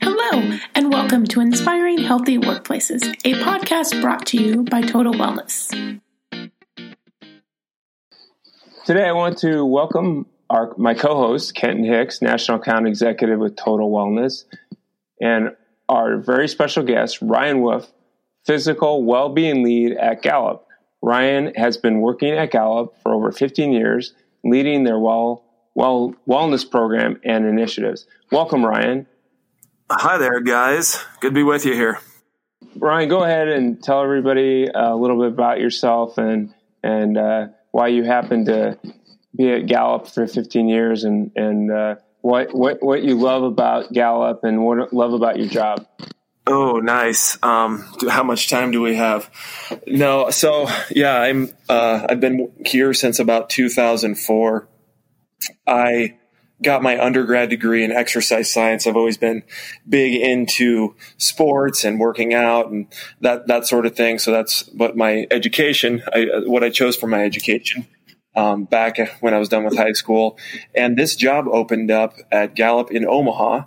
Hello, and welcome to Inspiring Healthy Workplaces, a podcast brought to you by TotalWellness. Today, I want to welcome our, my co host, Kenton Hicks, National Account Executive with TotalWellness, and our very special guest, Ryan Wolf, Physical Wellbeing Lead at Gallup. Ryan has been working at Gallup for over 15 years, leading their well, well wellness program and initiatives. Welcome, Ryan. Hi there, guys. Good to be with you here. Ryan, go ahead and tell everybody a little bit about yourself and and uh, why you happen to be at Gallup for 15 years and and uh, what what what you love about Gallup and what love about your job. Oh, nice. Um, how much time do we have? No, so yeah, I'm. Uh, I've been here since about 2004. I got my undergrad degree in exercise science. I've always been big into sports and working out and that that sort of thing. So that's what my education, I, what I chose for my education um, back when I was done with high school. And this job opened up at Gallup in Omaha.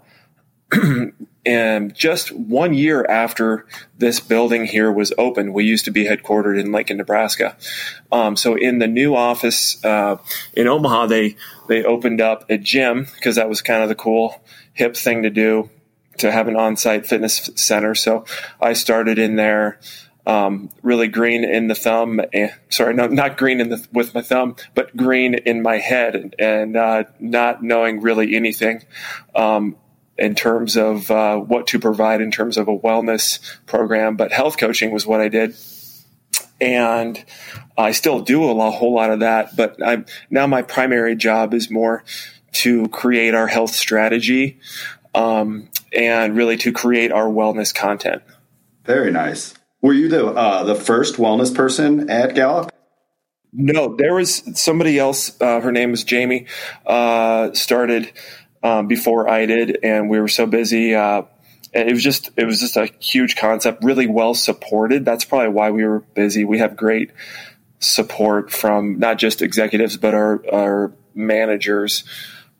and just one year after this building here was open, we used to be headquartered in Lincoln, Nebraska. Um, so in the new office uh, in Omaha, they they opened up a gym because that was kind of the cool hip thing to do to have an on-site fitness center. So I started in there. Um, really green in the thumb. And, sorry, no, not green in the with my thumb, but green in my head, and, and uh, not knowing really anything. Um, in terms of uh, what to provide in terms of a wellness program, but health coaching was what I did. And I still do a, whole lot of that, but I'm now my primary job is more to create our health strategy um, and really to create our wellness content. Very nice. Were you the uh, the first wellness person at Gallup? No, there was somebody else. Uh, her name was Jamie. Uh, started um, before I did, and we were so busy. Uh, it was just it was just a huge concept, really well supported. That's probably why we were busy. We have great support from not just executives but our our managers,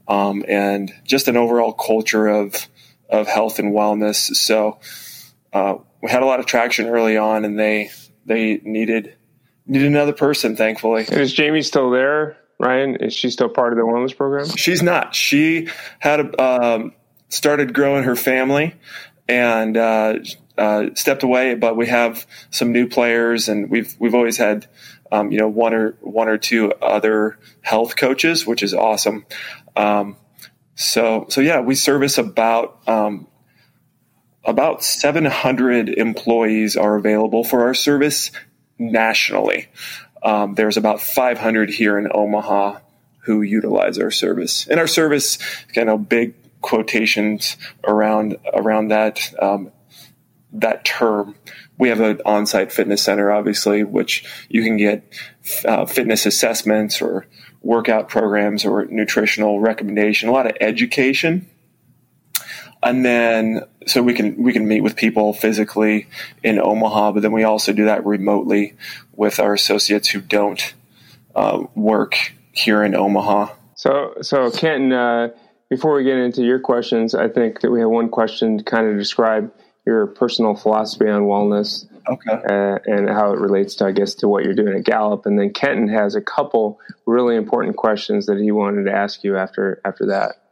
um, and just an overall culture of of health and wellness. So uh, we had a lot of traction early on, and they they needed needed another person. Thankfully, is Jamie still there? Ryan, is she still part of the wellness program? She's not. She had um, started growing her family and uh, uh, stepped away. But we have some new players, and we've we've always had um, you know one or one or two other health coaches, which is awesome. Um, so so yeah, we service about um, about 700 employees are available for our service nationally. Um, there's about 500 here in Omaha who utilize our service, and our service kind of big quotations around around that um, that term. We have an on-site fitness center, obviously, which you can get uh, fitness assessments or workout programs or nutritional recommendation, a lot of education and then so we can we can meet with people physically in Omaha, but then we also do that remotely with our associates who don't uh, work here in Omaha. So so Kenton, uh, before we get into your questions, I think that we have one question to kind of describe your personal philosophy on wellness. Okay. Uh, and how it relates to, I guess, to what you're doing at Gallup, and then Kenton has a couple really important questions that he wanted to ask you after after that.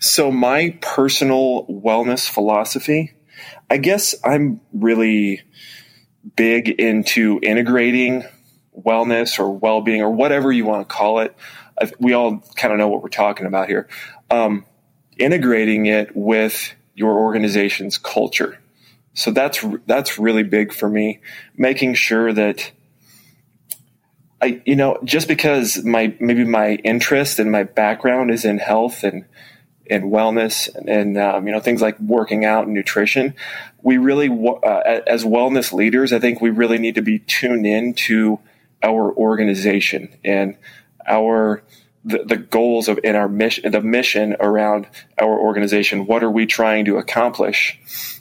So, my personal wellness philosophy, I guess I'm really big into integrating wellness or well being or whatever you want to call it. We all kind of know what we're talking about here. Um, integrating it with your organization's culture. So that's that's really big for me. Making sure that I, you know, just because my maybe my interest and my background is in health and and wellness and, um, you know things like working out and nutrition. We really uh, as wellness leaders i think we really need to be tuned in to our organization and our the, the goals of in our mission the mission around our organization. What are we trying to accomplish?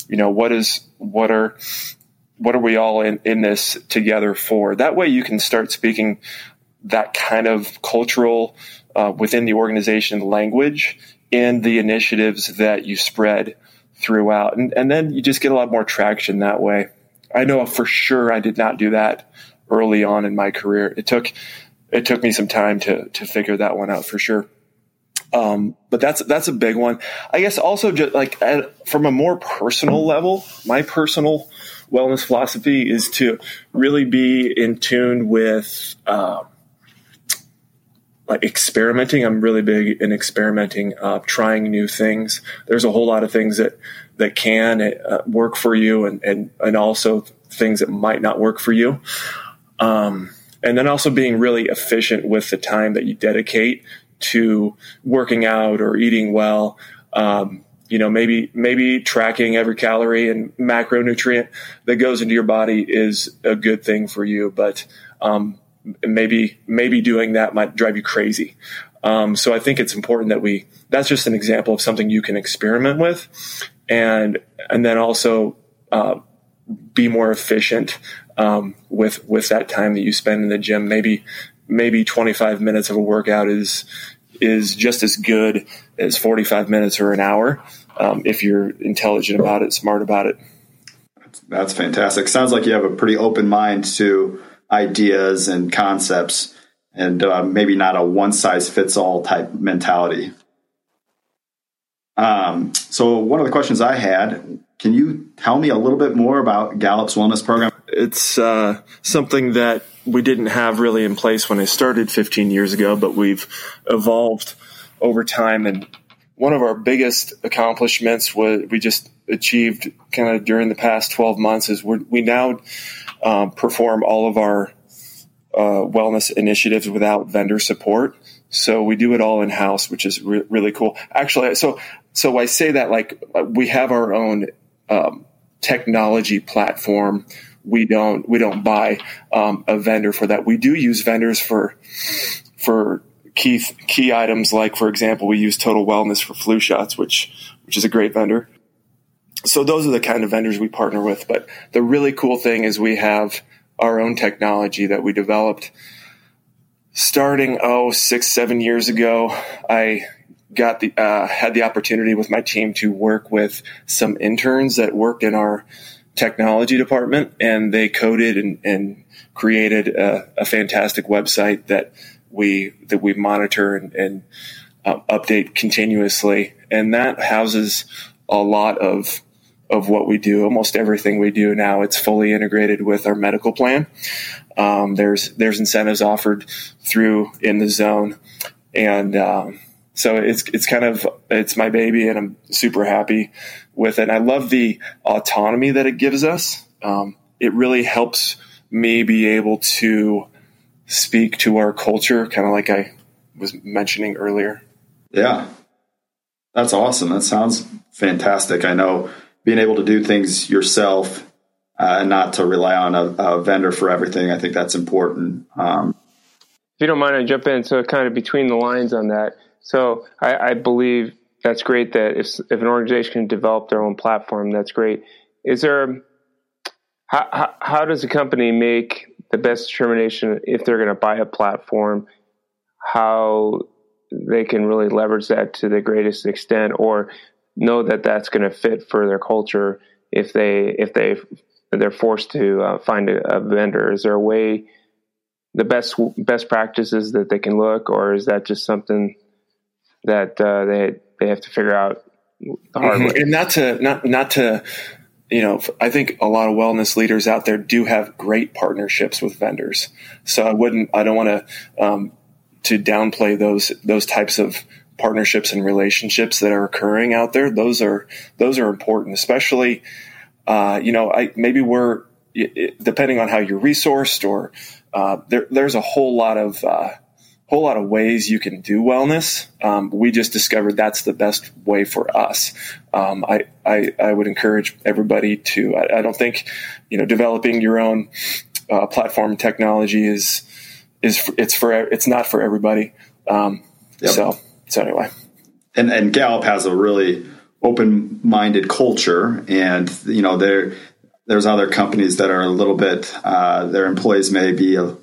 You know what is what are what are we all in, in this together for? That way you can start speaking that kind of cultural uh, within the organization language in the initiatives that you spread throughout. And, and then you just get a lot more traction that way. I know for sure I did not do that early on in my career. It took, it took me some time to, to figure that one out for sure. Um, but that's that's a big one. I guess also just like at, from a more personal level, my personal wellness philosophy is to really be in tune with uh, like experimenting. I'm really big in experimenting, uh, trying new things. There's a whole lot of things that that can uh, work for you, and and and also things that might not work for you. Um, and then also being really efficient with the time that you dedicate to working out or eating well. Um, you know, maybe maybe tracking every calorie and macronutrient that goes into your body is a good thing for you, but um, maybe maybe doing that might drive you crazy. Um, so I think it's important that we. That's just an example of something you can experiment with, and and then also uh, be more efficient um, with with that time that you spend in the gym. Maybe maybe 25 minutes of a workout is is just as good as 45 minutes or an hour um, if you're intelligent about it, smart about it. That's fantastic. Sounds like you have a pretty open mind to ideas and concepts, and uh, maybe not a one size fits all type mentality. Um, so, one of the questions I had can you tell me a little bit more about Gallup's wellness program? It's uh, something that we didn't have really in place when I started 15 years ago, but we've evolved over time. And one of our biggest accomplishments was we just achieved kind of during the past 12 months is we now um, perform all of our uh, wellness initiatives without vendor support. So we do it all in house, which is re- really cool. Actually, so so I say that like we have our own um, technology platform we don't we don't buy um, a vendor for that. We do use vendors for for key key items like, for example, we use TotalWellness for flu shots, which which is a great vendor. So those are the kind of vendors we partner with. But the really cool thing is we have our own technology that we developed starting oh six seven years ago. I got the uh, had the opportunity with my team to work with some interns that worked in our technology department, and they coded and, and created a, a, fantastic website that we that we monitor and, and uh, update continuously, and that houses a lot of of what we do. Almost everything we do now, it's fully integrated with our medical plan. Um, there's there's incentives offered through in the zone, and um, so it's it's kind of it's my baby, and I'm super happy with it. And I love the autonomy that it gives us. Um, it really helps me be able to speak to our culture, kind of like I was mentioning earlier. Yeah, that's awesome. That sounds fantastic. I know being able to do things yourself uh, and not to rely on a, a, vendor for everything. I think that's important. Um, if you don't mind, I jump in. So, kind of between the lines on that. So, I, I believe that's great that if if an organization can develop their own platform, that's great. Is there how, how, how does a company make the best determination if they're going to buy a platform? How they can really leverage that to the greatest extent, or know that that's going to fit for their culture if they if they they're forced to uh, find a, a vendor. Is there a way? the best best practices that they can look, or is that just something that uh, they they have to figure out the hard way. And not to not not to you know, I think a lot of wellness leaders out there do have great partnerships with vendors. So I wouldn't, I don't want to um, to downplay those those types of partnerships and relationships that are occurring out there. Those are those are important, especially uh, you know, I maybe we're depending on how you're resourced or uh, there, there's a whole lot of uh, whole lot of ways you can do wellness. Um, we just discovered that's the best way for us. Um, I, I, I, would encourage everybody to, I, I, don't think, you know, developing your own uh, platform technology is, is, it's for, it's not for everybody. Um, yep. So, so anyway. And, and Gallup has a really open minded culture and, you know, they're, there's other companies that are a little bit uh, their employees may be a,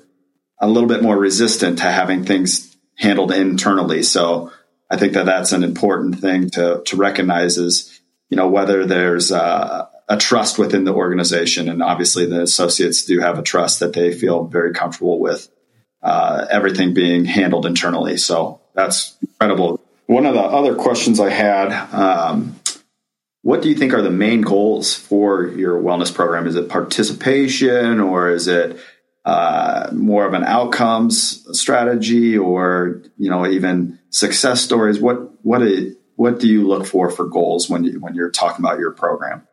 a little bit more resistant to having things handled internally. So I think that that's an important thing to to recognize is you know whether there's uh, a trust within the organization, and obviously the associates do have a trust that they feel very comfortable with uh, everything being handled internally. So that's incredible. One of the other questions I had. Um, what do you think are the main goals for your wellness program? Is it participation or is it uh, more of an outcomes strategy or you know even success stories? What what is, what do you look for for goals when you, when you're talking about your program?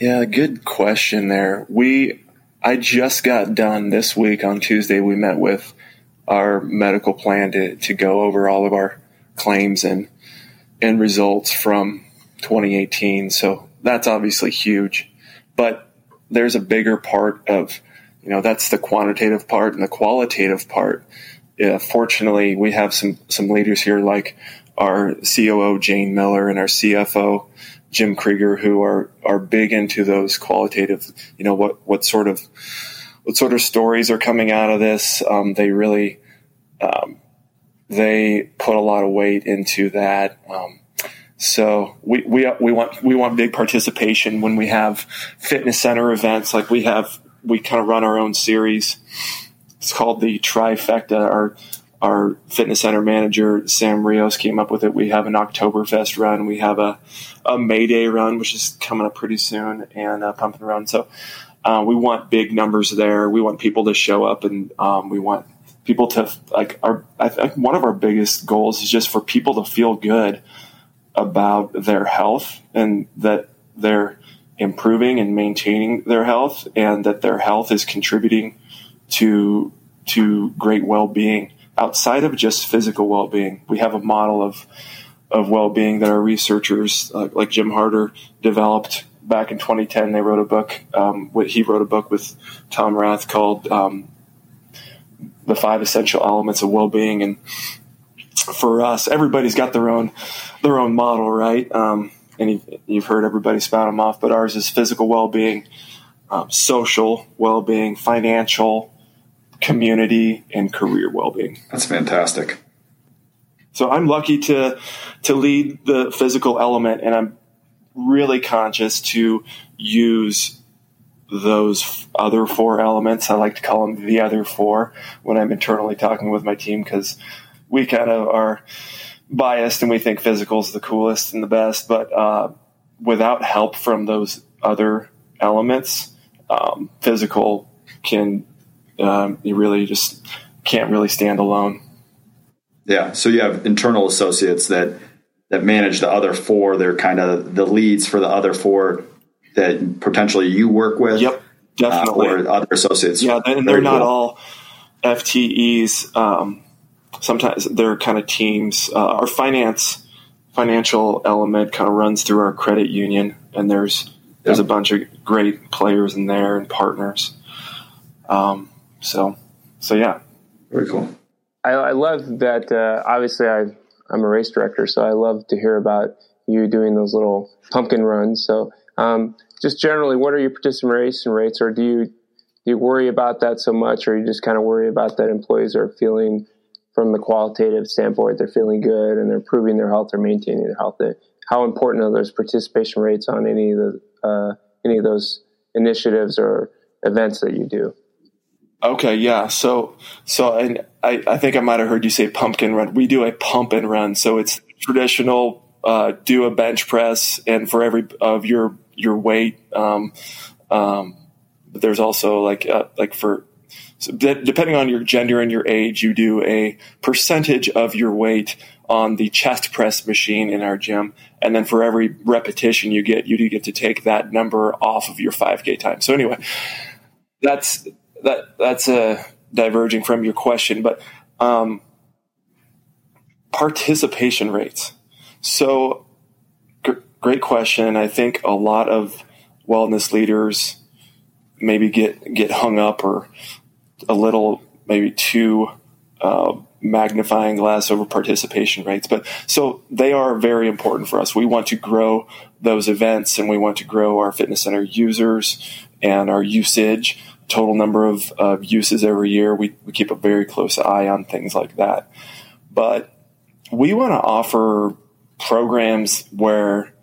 Yeah, good question there. We I just got done this week on Tuesday. We met with our medical plan to, to go over all of our claims and and results from 2018. So that's obviously huge. But there's a bigger part of, you know, that's the quantitative part and the qualitative part. Yeah, fortunately, we have some some leaders here like our COO Jane Miller and our CFO Jim Krieger who are are big into those qualitative. You know what what sort of what sort of stories are coming out of this. Um, they really um, they put a lot of weight into that. Um, so we, we, we want, we want big participation when we have fitness center events. Like we have, we kind of run our own series. It's called the trifecta. Our, our fitness center manager, Sam Rios came up with it. We have an Oktoberfest run. We have a, a May Day run, which is coming up pretty soon and a pumpkin run. So, uh, we want big numbers there. We want people to show up and, um, we want people to like our, I think one of our biggest goals is just for people to feel good about their health and that they're improving and maintaining their health and that their health is contributing to to great well-being outside of just physical well-being we have a model of of well-being that our researchers uh, like Jim Harter developed back in 2010 they wrote a book um, he wrote a book with Tom Rath called um, the five essential elements of well-being and for us, everybody's got their own their own model, right? Um, and you've, you've, heard everybody spout them off, but ours is physical well being, um, social well being, financial, community, and career well being. That's fantastic. So I'm lucky to to lead the physical element, and I'm really conscious to use those other four elements. I like to call them the other four when I'm internally talking with my team because we kind of are biased and we think physical is the coolest and the best, but uh, without help from those other elements, um, physical can um, you really just can't really stand alone. Yeah, so you have internal associates that that manage the other four. They're kind of the leads for the other four that potentially you work with. Yep, definitely. Uh, or other associates. Yeah, and they're not cool. all FTEs. Um, sometimes they're kind of teams. Uh, our finance financial element kind of runs through our credit union, and there's there's a bunch of great players in there and partners. Um, so so yeah, very cool. I, I love that. Uh, obviously, I I'm a race director, so I love to hear about you doing those little pumpkin runs. So um, just generally, what are your participation rates, or do you do you worry about that so much, or you just kind of worry about that employees are feeling from the qualitative standpoint, they're feeling good and they're improving their health or maintaining their health. How important are those participation rates on any of the uh, any of those initiatives or events that you do? Okay, yeah. So, so and I, I think I might have heard you say pumpkin run. We do a pump and run. So it's traditional. Uh, do a bench press, and for every of your your weight, um, um, but there's also like uh, like for so depending on your gender and your age, you do a percentage of your weight on the chest press machine in our gym. And then for every repetition you get, you do get to take that number off of your 5K time. So anyway, that's, that, that's a uh, diverging from your question, but, um, participation rates. So great question. I think a lot of wellness leaders maybe get, get hung up or a little maybe too uh, magnifying glass over participation rates. But so they are very important for us. We want to grow those events and we want to grow our fitness center users and our usage, total number of, of uses every year. We, we keep a very close eye on things like that. But we want to offer programs where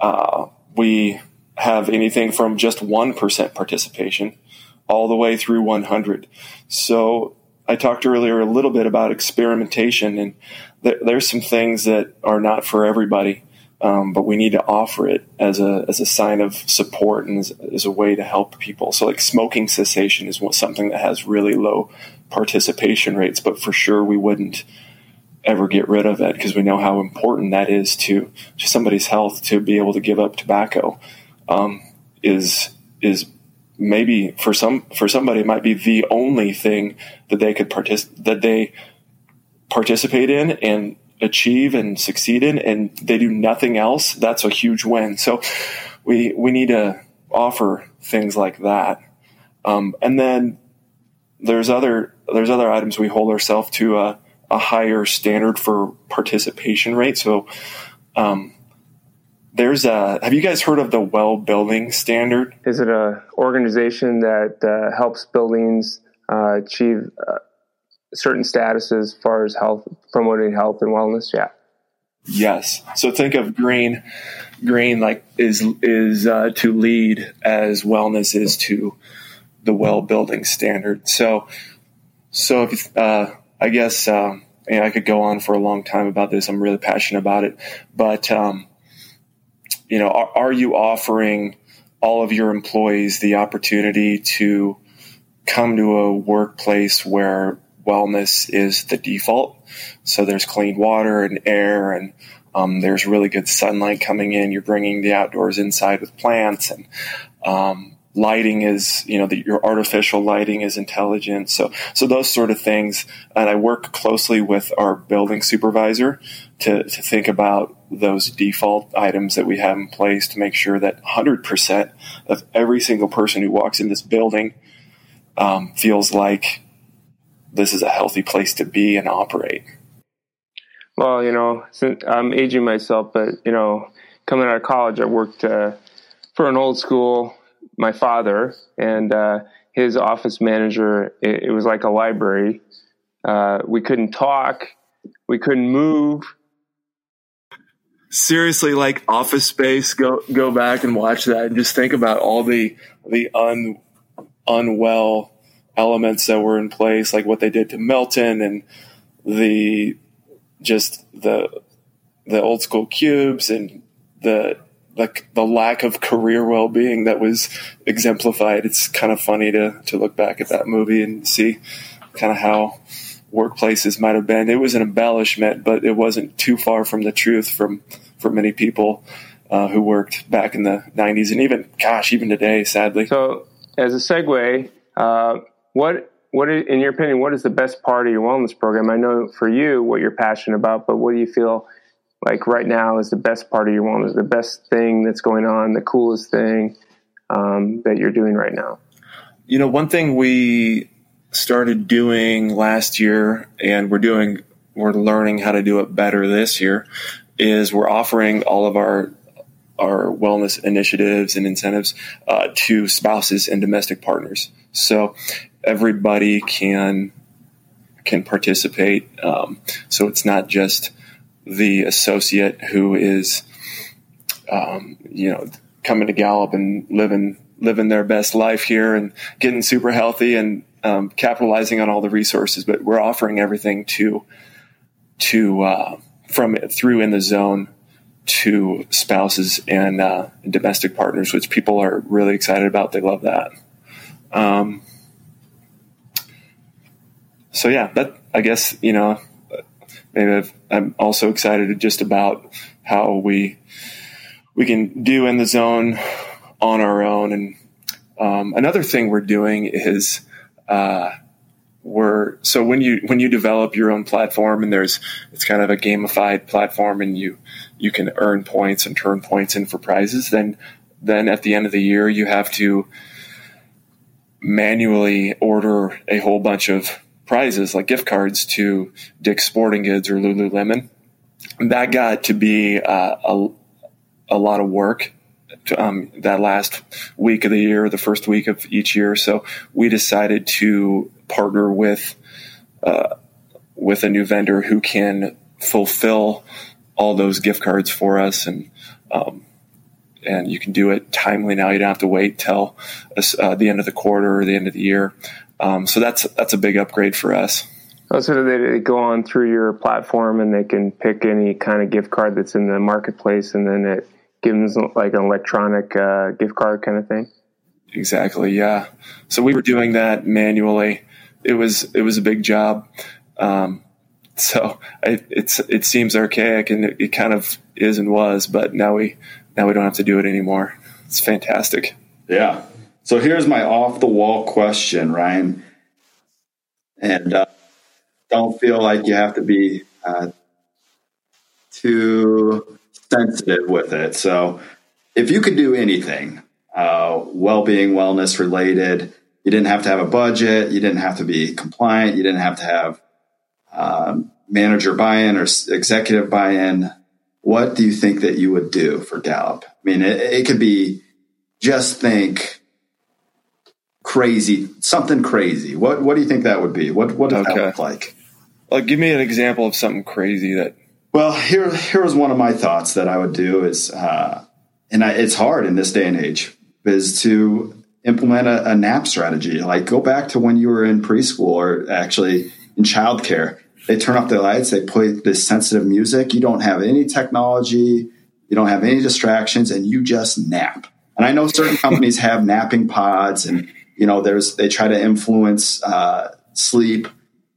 uh, we have anything from just 1% participation all the way through 100. So I talked earlier a little bit about experimentation, and th- there's some things that are not for everybody, um, but we need to offer it as a as a sign of support and as, as a way to help people. So, like smoking cessation is something that has really low participation rates, but for sure we wouldn't ever get rid of it because we know how important that is to, to somebody's health to be able to give up tobacco um, is is maybe for some for somebody it might be the only thing that they could partic- that they participate in and achieve and succeed in and they do nothing else that's a huge win so we we need to offer things like that um, and then there's other there's other items we hold ourselves to a, a, higher standard for participation rate so um, there's a. Have you guys heard of the Well Building Standard? Is it a organization that uh, helps buildings uh, achieve uh, certain statuses as far as health, promoting health and wellness? Yeah. Yes. So think of green. Green like is is uh, to LEED as wellness is to the well building standard. So so if uh, I guess um, I could go on for a long time about this. I'm really passionate about it, but um, you know, are, are you offering all of your employees the opportunity to come to a workplace where wellness is the default? So there's clean water and air and um, there's really good sunlight coming in. You're bringing the outdoors inside with plants and um, lighting is, you know, the, your artificial lighting is intelligent. So, so those sort of things. And I work closely with our building supervisor to, to think about those default items that we have in place to make sure that 100% of every single person who walks in this building um, feels like this is a healthy place to be and operate. Well, you know, I'm aging myself, but you know, coming out of college, I worked uh, for an old school. My father and uh, his office manager. It, it, was like a library. Uh, we couldn't talk. We couldn't move seriously like office space go go back and watch that and just think about all the the un unwell elements that were in place like what they did to Milton and the just the the old school cubes and the the, the lack of career well-being that was exemplified it's kind of funny to to look back at that movie and see kind of how workplaces might have been. It was an embellishment, but it wasn't too far from the truth from for many people uh, who worked back in the 90s and even, gosh, even today, sadly. So, as a segue, uh, what what is, in your opinion, what is the best part of your wellness program? I know for you what you're passionate about, but what do you feel like right now is the best part of your wellness, the best thing that's going on, the coolest thing um, that you're doing right now? You know, one thing we started doing last year, and we're doing we're learning how to do it better this year, is we're offering all of our our wellness initiatives and incentives uh, to spouses and domestic partners. So everybody can can participate. Um, so it's not just the associate who is, um, you know, coming to Gallup and living living their best life here and getting super healthy and um, capitalizing on all the resources, but we're offering everything to to uh, from through in the zone to spouses and uh, domestic partners, which people are really excited about. They love that. Um, so yeah, that I guess you know maybe i am also excited just about how we we can do in the zone on our own. And um, another thing we're doing is uh, we're so when you when you develop your own platform and there's it's kind of a gamified platform and you you can earn points and turn points in for prizes then then at the end of the year you have to manually order a whole bunch of prizes like gift cards to Dick's Sporting Goods or Lululemon. That got to be uh, a, a lot of work um, that last week of the year, the first week of each year. So we decided to partner with uh, with a new vendor who can fulfill all those gift cards for us, and um, and you can do it timely now. You don't have to wait till uh, the end of the quarter or the end of the year. Um, so that's that's a big upgrade for us. Oh, so they go on through your platform and they can pick any kind of gift card that's in the marketplace, and then it gives them like an electronic uh, gift card kind of thing. Exactly. Yeah. So we were doing that manually. It was it was a big job. Um, so I, it's it seems archaic, and it, it kind of is and was, but now we now we don't have to do it anymore. It's fantastic. Yeah. So here's my off the wall question, Ryan, and uh, don't feel like you have to be uh, too sensitive with it. So if you could do anything, uh, well being, wellness related, you didn't have to have a budget, you didn't have to be compliant, you didn't have to have um, manager buy in or executive buy in. What do you think that you would do for Gallup? I mean, it, it could be just think crazy, something crazy. What What do you think that would be? What What does okay. that look like? Like, give me an example of something crazy that well, here here was one of my thoughts that I would do is, uh, and I, it's hard in this day and age, is to implement a, a, nap strategy. Like go back to when you were in preschool or actually in childcare. They turn off the lights. They play this sensitive music. You don't have any technology. You don't have any distractions, and you just nap. And I know certain companies have napping pods, and you know there's they try to influence uh, sleep,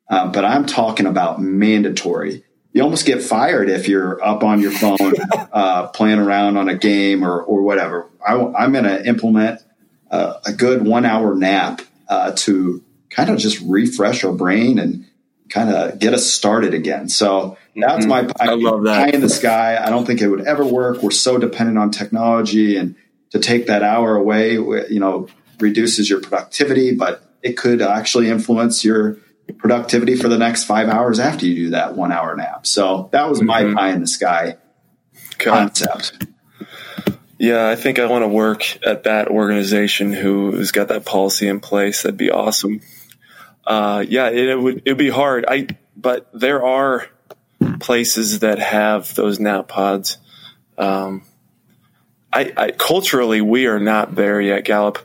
uh, but I'm talking about mandatory you almost get fired if you're up on your phone uh, playing around on a game or, or whatever. I, am going to implement uh, a good one hour nap uh, to kind of just refresh our brain and kind of get us started again. So that's mm-hmm. my I love that. pie in the sky. I don't think it would ever work. We're so dependent on technology, and to take that hour away, you know, reduces your productivity, but it could actually influence your productivity for the next five hours after you do that one hour nap. So that was my mm-hmm. pie in the sky okay. concept. Yeah, I think I want to work at that organization who's got that policy in place. That'd be awesome. Uh, yeah, it, it would it'd be hard. I but there are places that have those nap pods. Um, I, I, culturally we are not there yet. Gallup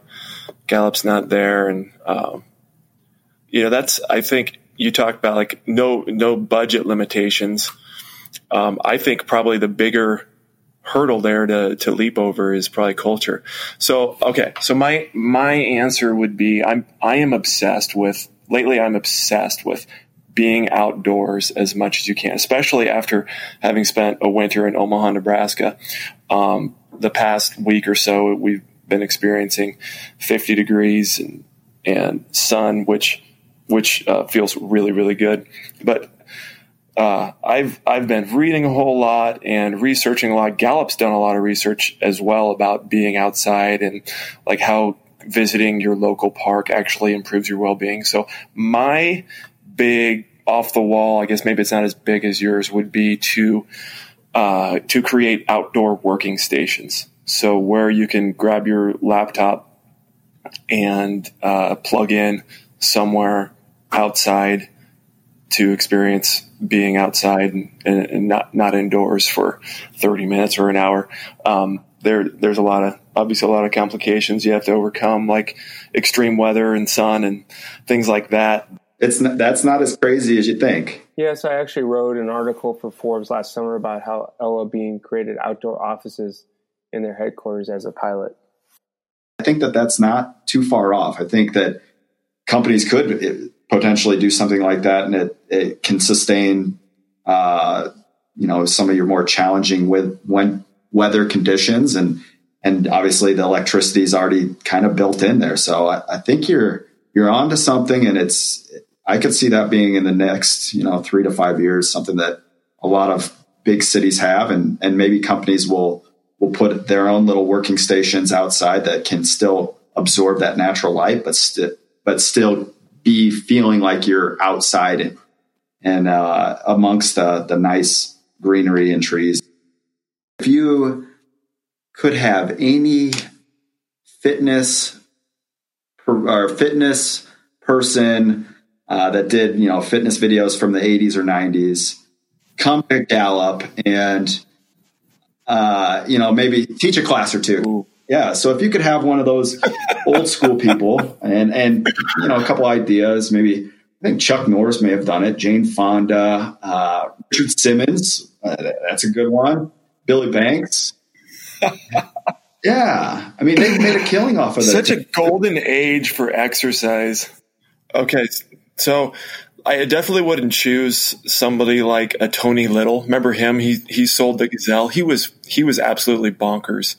Gallup's not there, and um, you know, that's, I think you talk about like no, no budget limitations. Um, I think probably the bigger hurdle there to, to leap over is probably culture. So, okay. So my, my answer would be I'm, I am obsessed with, lately I'm obsessed with being outdoors as much as you can, especially after having spent a winter in Omaha, Nebraska. Um, the past week or so, we've been experiencing 50 degrees and, and sun, which which uh, feels really really good. But uh, I've I've been reading a whole lot and researching a lot. Gallup's done a lot of research as well about being outside and like how visiting your local park actually improves your well being. So my big off the wall, I guess maybe it's not as big as yours, would be to uh, to create outdoor working stations. So where you can grab your laptop and uh, plug in somewhere outside to experience being outside and, and, not not indoors for 30 minutes or an hour. Um, there there's a lot of obviously a lot of complications you have to overcome, like extreme weather and sun and things like that. It's not, that's not as crazy as you think. Yes, I actually wrote an article for Forbes last summer about how L.L.Bean created outdoor offices in their headquarters as a pilot. I think that that's not too far off. I think that companies could potentially do something like that, and it it can sustain, uh, you know, some of your more challenging with when weather conditions, and and obviously the electricity is already kind of built in there. So I, I think you're you're onto something, and it's I could see that being in the next you know three to five years something that a lot of big cities have, and and maybe companies will will put their own little working stations outside that can still absorb that natural light, but still but still be feeling like you're outside and uh, amongst the, the nice greenery and trees. If you could have any fitness or fitness person uh, that did you know fitness videos from the 80s or 90s come to Gallup and uh, you know maybe teach a class or two. Ooh. Yeah, so if you could have one of those old school people and and you know a couple ideas, maybe I think Chuck Norris may have done it. Jane Fonda, uh, Richard Simmons, uh, that's a good one. Billy Blanks. yeah, I mean they made a killing off of that. Such a golden age for exercise. Okay, so I definitely wouldn't choose somebody like a Tony Little. Remember him? He he sold the Gazelle. He was he was absolutely bonkers.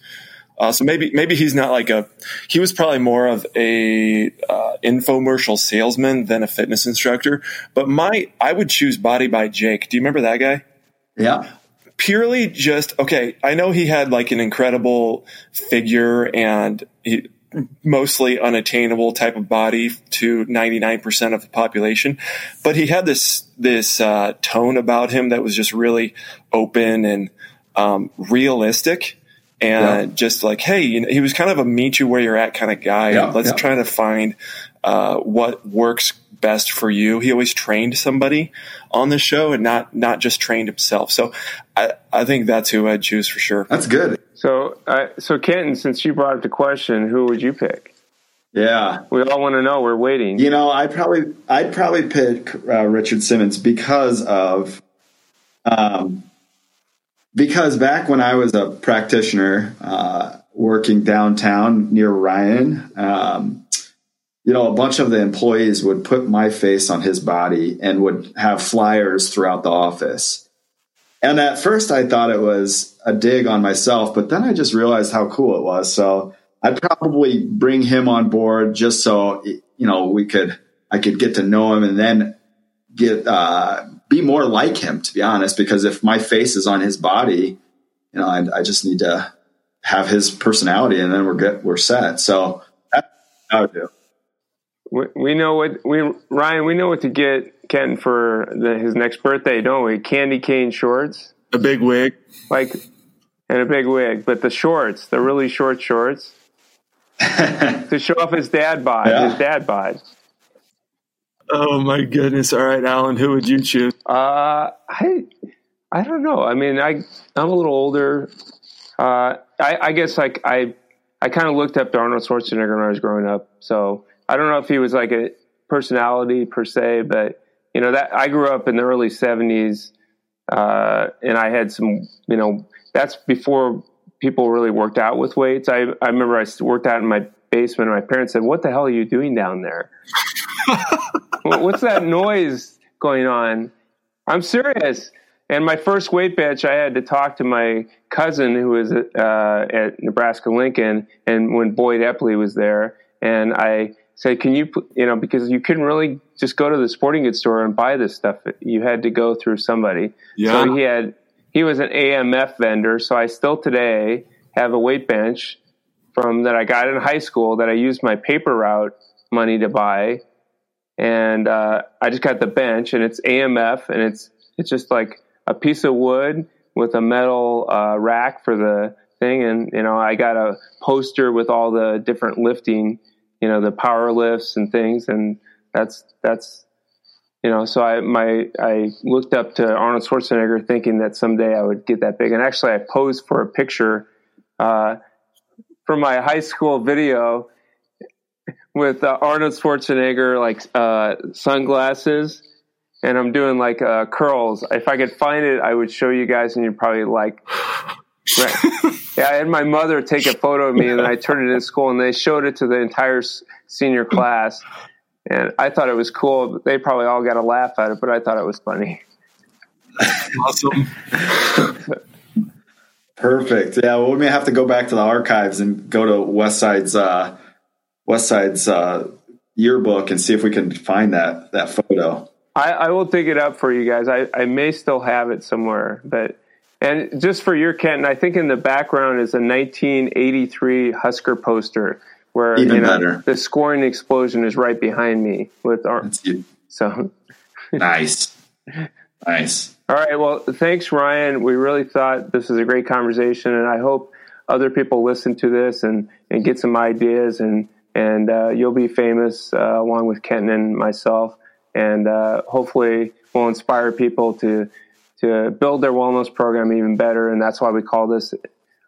Uh, so maybe maybe he's not like a he was probably more of a uh, infomercial salesman than a fitness instructor. But my I would choose Body by Jake. Do you remember that guy? Yeah. Purely just okay. I know he had like an incredible figure and he, mostly unattainable type of body to 99% of the population but he had this this uh, tone about him that was just really open and um, realistic and yeah. just like, hey, you know, he was kind of a meet you where you're at kind of guy. Yeah, Let's yeah. try to find uh, what works best for you. He always trained somebody on the show and not not just trained himself. So I, I think that's who I'd choose for sure. That's good. So uh, so Kenton, since you brought up the question, who would you pick? Yeah, we all want to know. We're waiting. You know, I'd probably I'd probably pick uh, Richard Simmons because of um, because back when I was a practitioner uh, working downtown near Ryan, um, you know, a bunch of the employees would put my face on his body and would have flyers throughout the office. And at first, I thought it was a dig on myself, but then I just realized how cool it was. So I'd probably bring him on board just so you know we could I could get to know him and then get uh, be more like him, to be honest, because if my face is on his body, you know, I, I just need to have his personality and then we're good, we're set. So that's I would do. We, we know what we, Ryan, we know what to get Ken for the, his next birthday, don't we? Candy cane shorts, a big wig, like, and a big wig, but the shorts, the really short shorts to show off his dad bod, yeah. his dad bod. Oh my goodness! All right, Alan, who would you choose? Uh, I I don't know. I mean, I I'm a little older. Uh, I, I guess like I I kind of looked up to Arnold Schwarzenegger when I was growing up. So I don't know if he was like a personality per se, but you know that I grew up in the early '70s, uh, and I had some. You know, that's before people really worked out with weights. I I remember I worked out in my basement, and my parents said, "What the hell are you doing down there?" What's that noise going on? I'm serious. And my first weight bench, I had to talk to my cousin who was uh, at Nebraska Lincoln, and when Boyd Epley was there, and I said, "Can you, you know, because you couldn't really just go to the sporting goods store and buy this stuff. You had to go through somebody." Yeah. So he had, he was an AMF vendor. So I still today have a weight bench from that I got in high school that I used my paper route money to buy and uh, I just got the bench, and it's AMF, and it's it's just like a piece of wood with a metal uh, rack for the thing, and you know I got a poster with all the different lifting, you know, the power lifts and things, and that's that's you know so I my I looked up to Arnold Schwarzenegger thinking that someday I would get that big, and actually I posed for a picture uh, for my high school video with uh, Arnold Schwarzenegger like uh, sunglasses, and I'm doing like uh, curls. If I could find it, I would show you guys, and you'd probably like. Right. yeah, I had my mother take a photo of me, and then I turned it in school, and they showed it to the entire senior class, and I thought it was cool. They probably all got a laugh at it, but I thought it was funny. awesome. Perfect. Yeah, well, we may have to go back to the archives and go to Westside's uh, Westside's uh, yearbook and see if we can find that that photo. I, I will dig it up for you guys. I, I may still have it somewhere, but and just for your Kenton, I think in the background is a 1983 Husker poster where Even you know, better. the scoring explosion is right behind me with our so Nice. Nice. all right well thanks ryan we really thought this was a great conversation and i hope other people listen to this and and get some ideas and and uh, you'll be famous uh, along with kenton and myself and uh, hopefully will inspire people to to build their wellness program even better and that's why we call this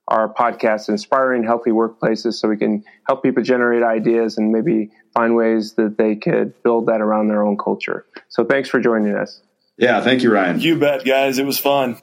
our podcast inspiring healthy workplaces so we can help people generate ideas and maybe find ways that they could build that around their own culture so thanks for joining us Yeah. Thank you, Ryan. You bet, guys. It was fun.